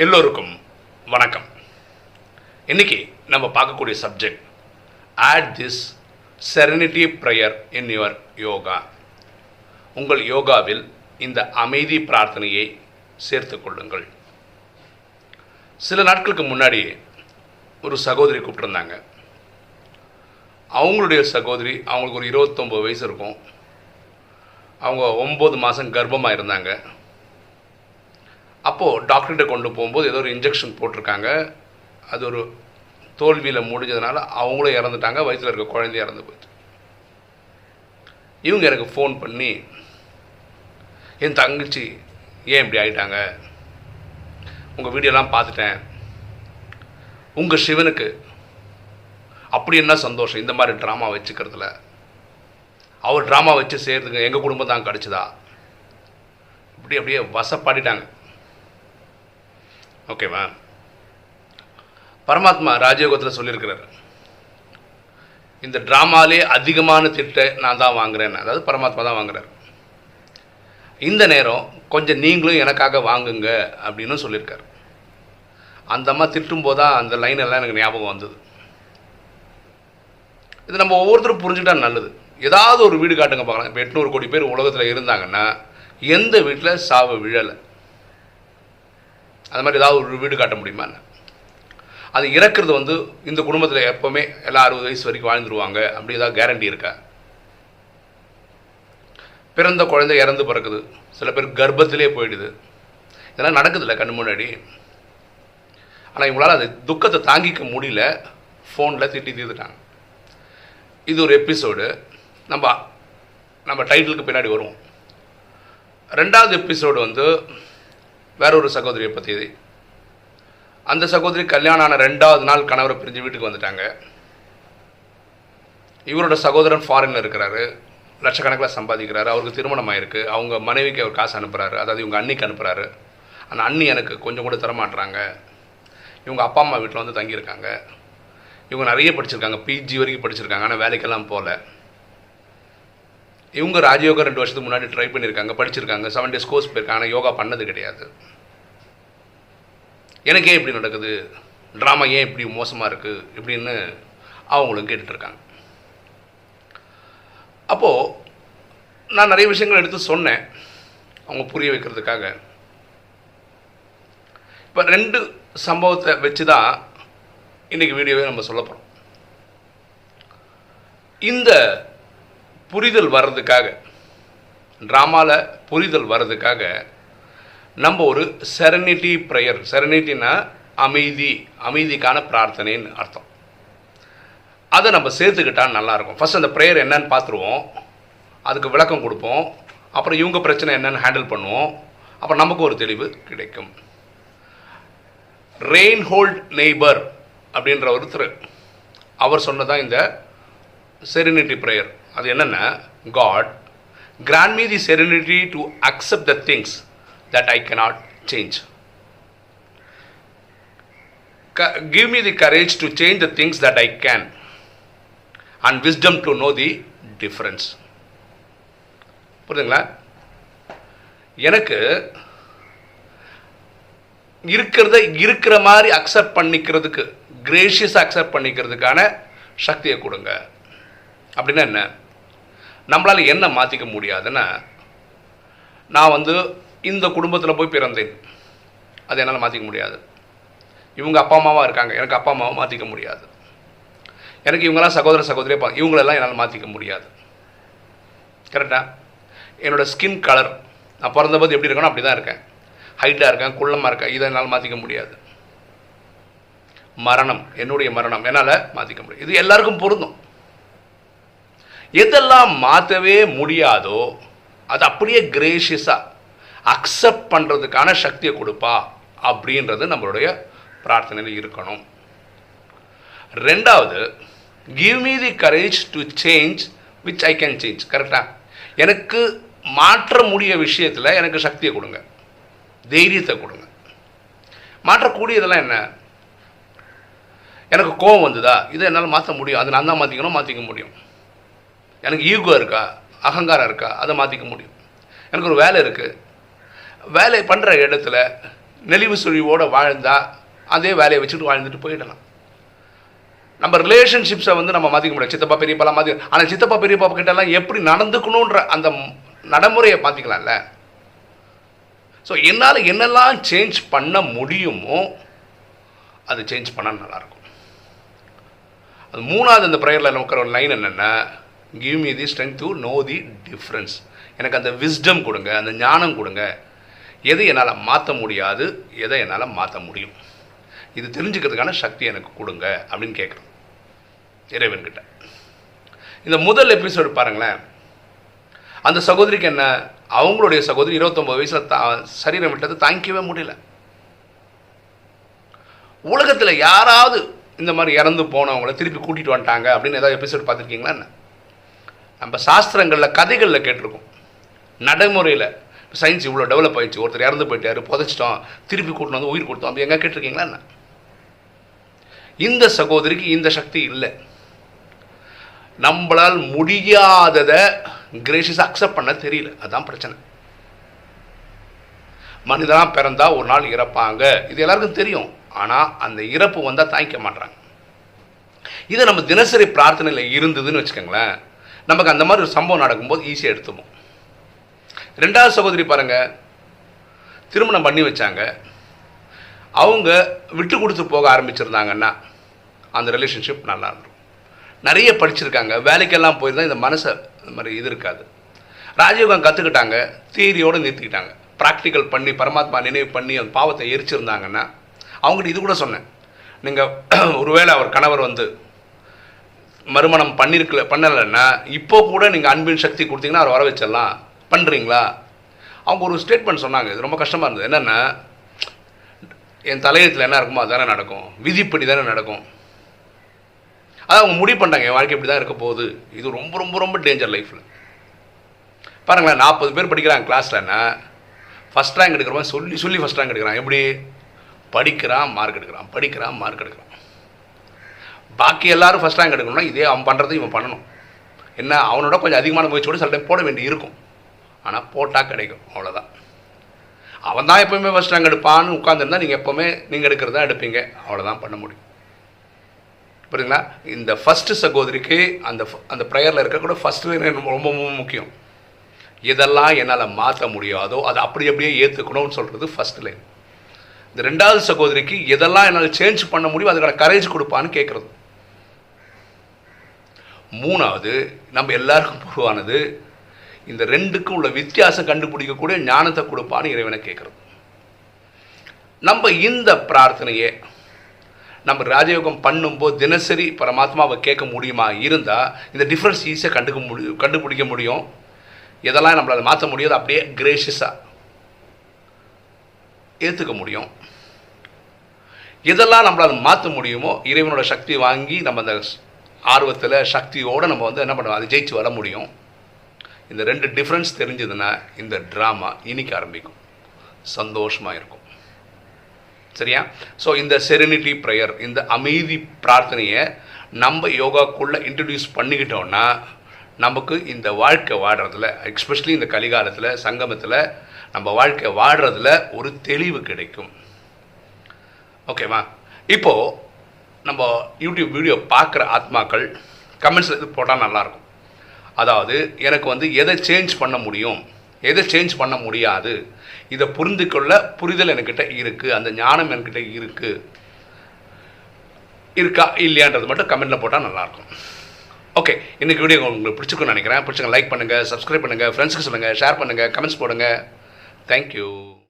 எல்லோருக்கும் வணக்கம். இன்னைக்கு நம்ம பார்க்கக்கூடிய subject at this serenity prayer in your yoga உங்கள் யோகாவில் இந்த அமைதி பிரார்த்தனையை சேர்த்து கொள்ளுங்கள். சில நாட்களுக்கு முன்னாடி ஒரு சகோதரி கூப்பிட்டுருந்தாங்க. அவங்களுடைய சகோதரி அவங்களுக்கு ஒரு இருபத்தொம்பது வயசு இருக்கும். அவங்க ஒம்பது மாதம் கர்ப்பமாக இருந்தாங்க அப்போது டாக்டர்கிட்ட கொண்டு போகும்போது ஏதோ ஒரு இன்ஜெக்ஷன் போட்டிருக்காங்க. அது ஒரு தோல்வியில் முடிஞ்சதுனால அவங்களும் இறந்துட்டாங்க. வயசில் இருக்க குழந்தைய இறந்து போச்சு இவங்க எனக்கு ஃபோன் பண்ணி என் தங்கச்சி ஏன் இப்படி ஆகிட்டாங்க உங்கள் வீடியோலாம் பார்த்துட்டேன். உங்கள் சிவனுக்கு அப்படி என்ன சந்தோஷம்? இந்த மாதிரி ட்ராமா வச்சுக்கிறதுல. அவர் ட்ராமா வச்சு செய்கிறதுக்கு எங்கள் குடும்பம் தான் கிடச்சிதா? இப்படி அப்படியே வசப்பாடிட்டாங்க. ஓகேவா பரமாத்மா ராஜயோகத்தில் சொல்லியிருக்கிறார். இந்த ட்ராமாலே அதிகமான திட்டை நான் தான் வாங்குறேன் அதாவது பரமாத்மா தான் வாங்குறார். இந்த நேரம் கொஞ்சம் நீங்களும் எனக்காக வாங்குங்க அப்படின்னு சொல்லியிருக்காரு. அந்த அம்மா திட்டும் அந்த லைன் எல்லாம் எனக்கு ஞாபகம் வந்தது. இது நம்ம ஒவ்வொருத்தரும் புரிஞ்சுட்டா நல்லது. ஏதாவது ஒரு வீடு காட்டுங்க பார்க்கலாம். இப்போ எட்நூறு கோடி பேர் உலகத்தில் இருந்தாங்கன்னா எந்த வீட்டில் சாவு விழலை? அது மாதிரி ஏதாவது ஒரு வீடு காட்ட முடியுமா என்ன அது இறக்குறது வந்து இந்த குடும்பத்தில் எப்போவுமே எல்லாம் அறுபது வயசு வரைக்கும் வாழ்ந்துருவாங்க. அப்படி ஏதாவது கேரண்டி இருக்கா? பிறந்த குழந்தை இறந்து பிறக்குது. சில பேர் கர்ப்பத்திலே போயிடுது. இதெல்லாம் நடக்குதுல்ல கண்ணு முன்னாடி. ஆனால் இவங்களால் அது துக்கத்தை தாங்கிக்க முடியல. ஃபோனில் திட்டி தீர்த்துட்டாங்க. இது ஒரு எபிசோடு நம்ம நம்ம டைட்டிலுக்கு பின்னாடி வருவோம். ரெண்டாவது எபிசோடு வந்து வேற ஒரு சகோதரியை பற்றி அந்த சகோதரி கல்யாணம் ஆன ரெண்டாவது நாள் கணவரை பிரிஞ்சு வீட்டுக்கு வந்துட்டாங்க. இவரோட சகோதரன் ஃபாரினில் இருக்கிறாரு. லட்சக்கணக்கில் சம்பாதிக்கிறாரு. அவருக்கு திருமணம் ஆயிருக்கு. அவங்க மனைவிக்கு அவர் காசு அனுப்புகிறாரு அதாவது இவங்க அண்ணிக்கு அனுப்புகிறாரு அந்த அண்ணி எனக்கு கொஞ்சம் கூட தரமாட்டுறாங்க இவங்க அப்பா அம்மா வீட்டில் வந்து தங்கியிருக்காங்க. இவங்க நிறைய படிச்சிருக்காங்க. பிஜி வரைக்கும் படிச்சிருக்காங்க. ஆனால் வேலைக்கெல்லாம் போகல. இவங்க ராஜயோகா ரெண்டு வருஷத்துக்கு முன்னாடி ட்ரை பண்ணியிருக்காங்க படிச்சிருக்காங்க. செவன் டேஸ் கோர்ஸ் போயிருக்காங்க. ஆனால் யோகா பண்ணது கிடையாது. எனக்கு ஏன் இப்படி நடக்குது? ட்ராமா ஏன் இப்படி மோசமாக இருக்குது இப்படின்னு அவங்களும் கேட்டுட்ருக்காங்க. அப்போது நான் நிறைய விஷயங்கள் எடுத்து சொன்னேன். அவங்க புரிய வைக்கிறதுக்காக. இப்போ ரெண்டு சம்பவத்தை வச்சு தான் இன்றைக்கி வீடியோவே நம்ம சொல்ல போகிறோம் இந்த புரிதல் வர்றதுக்காக ட்ராமாவில் புரிதல் வர்றதுக்காக நம்ம ஒரு செரனிட்டி ப்ரேயர் செரனிட்டினா அமைதி அமைதிக்கான பிரார்த்தனைன்னு அர்த்தம். அதை நம்ம சேர்த்துக்கிட்டால் நல்லாயிருக்கும். ஃபஸ்ட் அந்த ப்ரேயர் என்னன்னு பார்த்துருவோம். அதுக்கு விளக்கம் கொடுப்போம். அப்புறம் இவங்க பிரச்சனை என்னன்னு ஹேண்டில் பண்ணுவோம். அப்புறம் நமக்கு ஒரு தெளிவு கிடைக்கும். ரெயின் ஹோல்ட் நெய்பர் அப்படின்ற ஒருத்தர் அவர் சொன்னதான் இந்த செரினிட்டி ப்ரேயர் அது என்னென்னா God grant me the serenity to accept the things that I cannot change give me the courage to change the things that I can and wisdom to know the difference புரியுதுங்களா? எனக்கு இருக்கிறத இருக்கிற மாதிரி accept பண்ணிக்கிறதுக்கு கிரேஷியஸாக accept பண்ணிக்கிறதுக்கான சக்தியை கொடுங்க. அப்படின்னா என்ன? நம்மளால் என்ன மாற்றிக்க முடியாதுன்னா நான் வந்து இந்த குடும்பத்தில் போய் பிறந்தேன். அது என்னால் மாற்றிக்க முடியாது. இவங்க அப்பா அம்மாவாக இருக்காங்க. எனக்கு அப்பா அம்மாவை மாற்றிக்க முடியாது. எனக்கு இவங்கெல்லாம் சகோதர சகோதரியே பா இவங்களெல்லாம் என்னால் மாற்றிக்க முடியாது. கரெக்டாக என்னோடய ஸ்கின் கலர் நான் பிறந்தபோது எப்படி இருக்கணும் அப்படி தான் இருக்கேன் ஹைட்டாக இருக்கேன் குள்ளமாக இருக்கேன். இதை என்னால் மாற்றிக்க முடியாது. மரணம் என்னுடைய மரணம். என்னால் மாற்றிக்க முடியும் இது எல்லாருக்கும் பொருந்தும். எதெல்லாம் மாற்றவே முடியாதோ அது அப்படியே கிரேஷியஸாக அக்செப்ட் பண்ணுறதுக்கான சக்தியை கொடுப்பா அப்படின்றது நம்மளுடைய பிரார்த்தனையில் இருக்கணும். ரெண்டாவது give me the courage to change which I can change கரெக்டாக எனக்கு மாற்ற முடிய விஷயத்தில் எனக்கு சக்தியை கொடுங்க. தைரியத்தை கொடுங்க. மாற்றக்கூடியதெல்லாம் என்ன? எனக்கு கோவம் வந்ததா? இதை என்னால் மாற்ற முடியும். அதை நான் தான் மாற்றிக்கணும் மாற்றிக்க முடியும். எனக்கு ஈகோ இருக்கா? அகங்காரம் இருக்கா? அதை மாற்றிக்க முடியும். எனக்கு ஒரு வேலை இருக்குது வேலை பண்ணுற இடத்துல நெளிவு சுழிவோடு வாழ்ந்தால் அதே வேலையை வச்சுட்டு வாழ்ந்துட்டு போயிடலாம். நம்ம ரிலேஷன்ஷிப்ஸை வந்து நம்ம மாற்றிக்க முடியாது. சித்தப்பா பெரியப்பாலாம் மாற்றி ஆனால் சித்தப்பா பெரியப்பா கிட்டலாம் எப்படி நடந்துக்கணுன்ற அந்த நடைமுறையை மாற்றிக்கலாம்ல ஸோ என்னால் என்னெல்லாம் சேஞ்ச் பண்ண முடியுமோ அது சேஞ்ச் பண்ணால் நல்லாயிருக்கும் அது மூணாவது அந்த ப்ரேயரில் நோக்கிற ஒரு லைன் என்னென்னா give me the strength to know the difference எனக்கு அந்த விஸ்டம் கொடுங்க அந்த ஞானம் கொடுங்க. எது என்னால் மாற்ற முடியாது எதை என்னால் மாற்ற முடியும். இது தெரிஞ்சுக்கிறதுக்கான சக்தி எனக்கு கொடுங்க அப்படின்னு கேட்குறோம் இறைவன்கிட்ட. இந்த முதல் எபிசோடு பாருங்களேன். அந்த சகோதரிக்கு என்ன? அவங்களுடைய சகோதரி இருபத்தொம்பது வயசில் தா சரீரம் விட்டது தாங்கிக்கவே முடியல. உலகத்தில் யாராவது இந்த மாதிரி இறந்து போனவங்கள திருப்பி கூட்டிகிட்டு வந்துட்டாங்க அப்படின்னு ஏதாவது எபிசோட் பார்த்துருக்கீங்களா என்ன? நம்ம சாஸ்திரங்களில் கதைகளில் கேட்டிருக்கோம். நடைமுறையில் சயின்ஸ் இவ்வளோ டெவலப் ஆகிடுச்சு ஒருத்தர் இறந்து போயிட்டாரு புதைச்சிட்டோம் திருப்பி கூட்டிட்டு வந்து உயிர் கொடுத்தோம். அப்படி எங்கே கேட்டிருக்கீங்களா என்ன? இந்த சகோதரிக்கு இந்த சக்தி இல்லை. நம்மளால் முடியாததை கிரேஷியஸ் அக்செப்ட் பண்ண தெரியல. அதுதான் பிரச்சனை. மனிதனாக பிறந்தா ஒரு நாள் இறப்பாங்க. இது எல்லாருக்கும் தெரியும். ஆனால் அந்த இறப்பு வந்தால் தாங்கிக்க மாட்டாங்க இதை நம்ம தினசரி பிரார்த்தனையில் இருந்ததுன்னு வச்சுக்கோங்களேன். நமக்கு அந்த மாதிரி ஒரு சம்பவம் நடக்கும்போது ஈஸியாக எடுத்துப்போம். ரெண்டாவது சகோதரி பாருங்கள் திருமணம் பண்ணி வச்சாங்க. அவங்க விட்டு கொடுத்து போக ஆரம்பிச்சிருந்தாங்கன்னா அந்த ரிலேஷன்ஷிப் நல்லா இருக்கும் நிறைய படிச்சிருக்காங்க. வேலைக்கெல்லாம் போயிருந்தால் இந்த மனசை இந்த மாதிரி இது இருக்காது. ராஜயோகம் கற்றுக்கிட்டாங்க தியரியோடு நிறுத்திக்கிட்டாங்க. ப்ராக்டிக்கல் பண்ணி பரமாத்மா நினைவு பண்ணி அந்த பாவத்தை எரிச்சிருந்தாங்கன்னா அவங்ககிட்ட இது கூட சொன்னேன். நீங்கள் ஒருவேளை அவர் கணவர் வந்து மறுமணம் பண்ணிருக்கல பண்ணலைன்னா இப்போ கூட நீங்கள் அன்பின் சக்தி கொடுத்தீங்கன்னா அவர் வர வச்சிடலாம் பண்ணுறீங்களா அவங்க ஒரு ஸ்டேட்மெண்ட் சொன்னாங்க. இது ரொம்ப கஷ்டமாக இருந்தது. என்னென்னா என் தலையத்தில் என்ன இருக்குமோ அதுதானே நடக்கும். விதிப்படி தானே நடக்கும். அதை அவங்க முடிவு பண்ணிட்டாங்க. என் வாழ்க்கை இப்படி தான் இருக்க போகுது. இது ரொம்ப ரொம்ப ரொம்ப டேஞ்சர் லைஃப்பில் பாருங்களேன் நாற்பது பேர் படிக்கிறாங்க கிளாஸ்லன்னா ஃபஸ்ட் ரேங்க் எடுக்கிறவன் சொல்லி சொல்லி ஃபஸ்ட் ரேங்க் எடுக்கிறான். எப்படி? படிக்கிறான் மார்க் எடுக்கிறான். படிக்கிறான் மார்க் எடுக்கிறான். பாக்கி எல்லாரும் ஃபஸ்ட் ரேங்க் எடுக்கணும்னா இதே அவன் பண்ணுறது இவன் பண்ணணும். என்ன அவனோட கொஞ்சம் அதிகமான முயற்சியோடு சில டைம் போட வேண்டி இருக்கும். ஆனால் போட்டால் கிடைக்கும். அவ்வளோதான் அவன் தான் எப்போவுமே ஃபஸ்ட் ரேங்க் எடுப்பான்னு உட்காந்துருந்தா நீங்கள் எப்போவுமே நீங்கள் எடுக்கிறது தான் எடுப்பீங்க. அவ்வளோதான் பண்ண முடியும். புரியுதுங்களா? இந்த ஃபஸ்ட்டு சகோதரிக்கு அந்த அந்த ப்ரேயரில் இருக்கக்கூட ஃபஸ்ட்டு ஃபஸ்ட் ரொம்ப ரொம்ப முக்கியம். எதெல்லாம் என்னால் மாற்ற முடியாதோ அதை அப்படி அப்படியே ஏற்றுக்கணும்னு சொல்கிறது ஃபஸ்ட் லைன் இந்த ரெண்டாவது சகோதரிக்கு எதெல்லாம் என்னால் சேஞ்ச் பண்ண முடியும் அதுக்கான கரேஜ் கொடுப்பான்னு கேட்குறது மூணாவது நம்ம எல்லாருக்கும் பொதுவானது இந்த ரெண்டுக்கும் உள்ள வித்தியாசம் கண்டுபிடிக்கக்கூடிய ஞானத்தை கொடுப்பான்னு இறைவனை கேட்குறது. நம்ம இந்த பிரார்த்தனையை நம்ம ராஜயோகம் பண்ணும்போது தினசரி பரமாத்மாவை கேட்க முடியுமா? இருந்தால் இந்த டிஃப்ரென்ஸ் ஈஸியாக கண்டுக்க முடியும் கண்டுபிடிக்க முடியும். எதெல்லாம் நம்மளால் மாற்ற முடியாது அப்படியே கிரேஷியஸாக ஏற்றுக்க முடியும். எதெல்லாம் நம்மளால் மாற்ற முடியுமோ இறைவனோட சக்தி வாங்கி நம்ம அந்த ஆர்வத்தில் சக்தியோடு நம்ம வந்து என்ன பண்ணுவோம் அதை ஜெயிச்சு வர முடியும். இந்த ரெண்டு டிஃப்ரென்ஸ் தெரிஞ்சதுன்னா இந்த ட்ராமா இனிக்க ஆரம்பிக்கும். சந்தோஷமாக இருக்கும். சரியா? ஸோ இந்த செரினிட்டி ப்ரேயர் இந்த அமைதி பிரார்த்தனையை நம்ம யோகாக்குள்ளே இன்ட்ரடியூஸ் பண்ணிக்கிட்டோன்னா நமக்கு இந்த வாழ்க்கை வாடுறதுல எக்ஸ்பெஷலி இந்த கலிகாலத்தில் சங்கமத்தில் நம்ம வாழ்க்கை வாடுறதுல ஒரு தெளிவு கிடைக்கும். ஓகேவா இப்போது நம்ம யூடியூப் வீடியோ பார்க்குற ஆத்மாக்கள் கமெண்ட்ஸில் இது போட்டால் நல்லாயிருக்கும். அதாவது எனக்கு வந்து எதை சேஞ்ச் பண்ண முடியும் எதை சேஞ்ச் பண்ண முடியாது இதை புரிந்து கொள்ள புரிதல் என்கிட்ட இருக்குது அந்த ஞானம் என்கிட்ட இருக்குது இருக்கா இல்லையான்றது மட்டும் கமெண்ட்டில் போட்டால் நல்லாயிருக்கும். ஓகே இன்றைக்கி வீடியோ உங்களுக்கு பிடிச்சிருக்குன்னு நினைக்கிறேன். பிடிச்சிங்க லைக் பண்ணுங்கள் சப்ஸ்கிரைப் பண்ணுங்கள் ஃப்ரெண்ட்ஸுக்கு சொல்லுங்கள் ஷேர் பண்ணுங்கள் கமெண்ட்ஸ் போடுங்க. தேங்க்யூ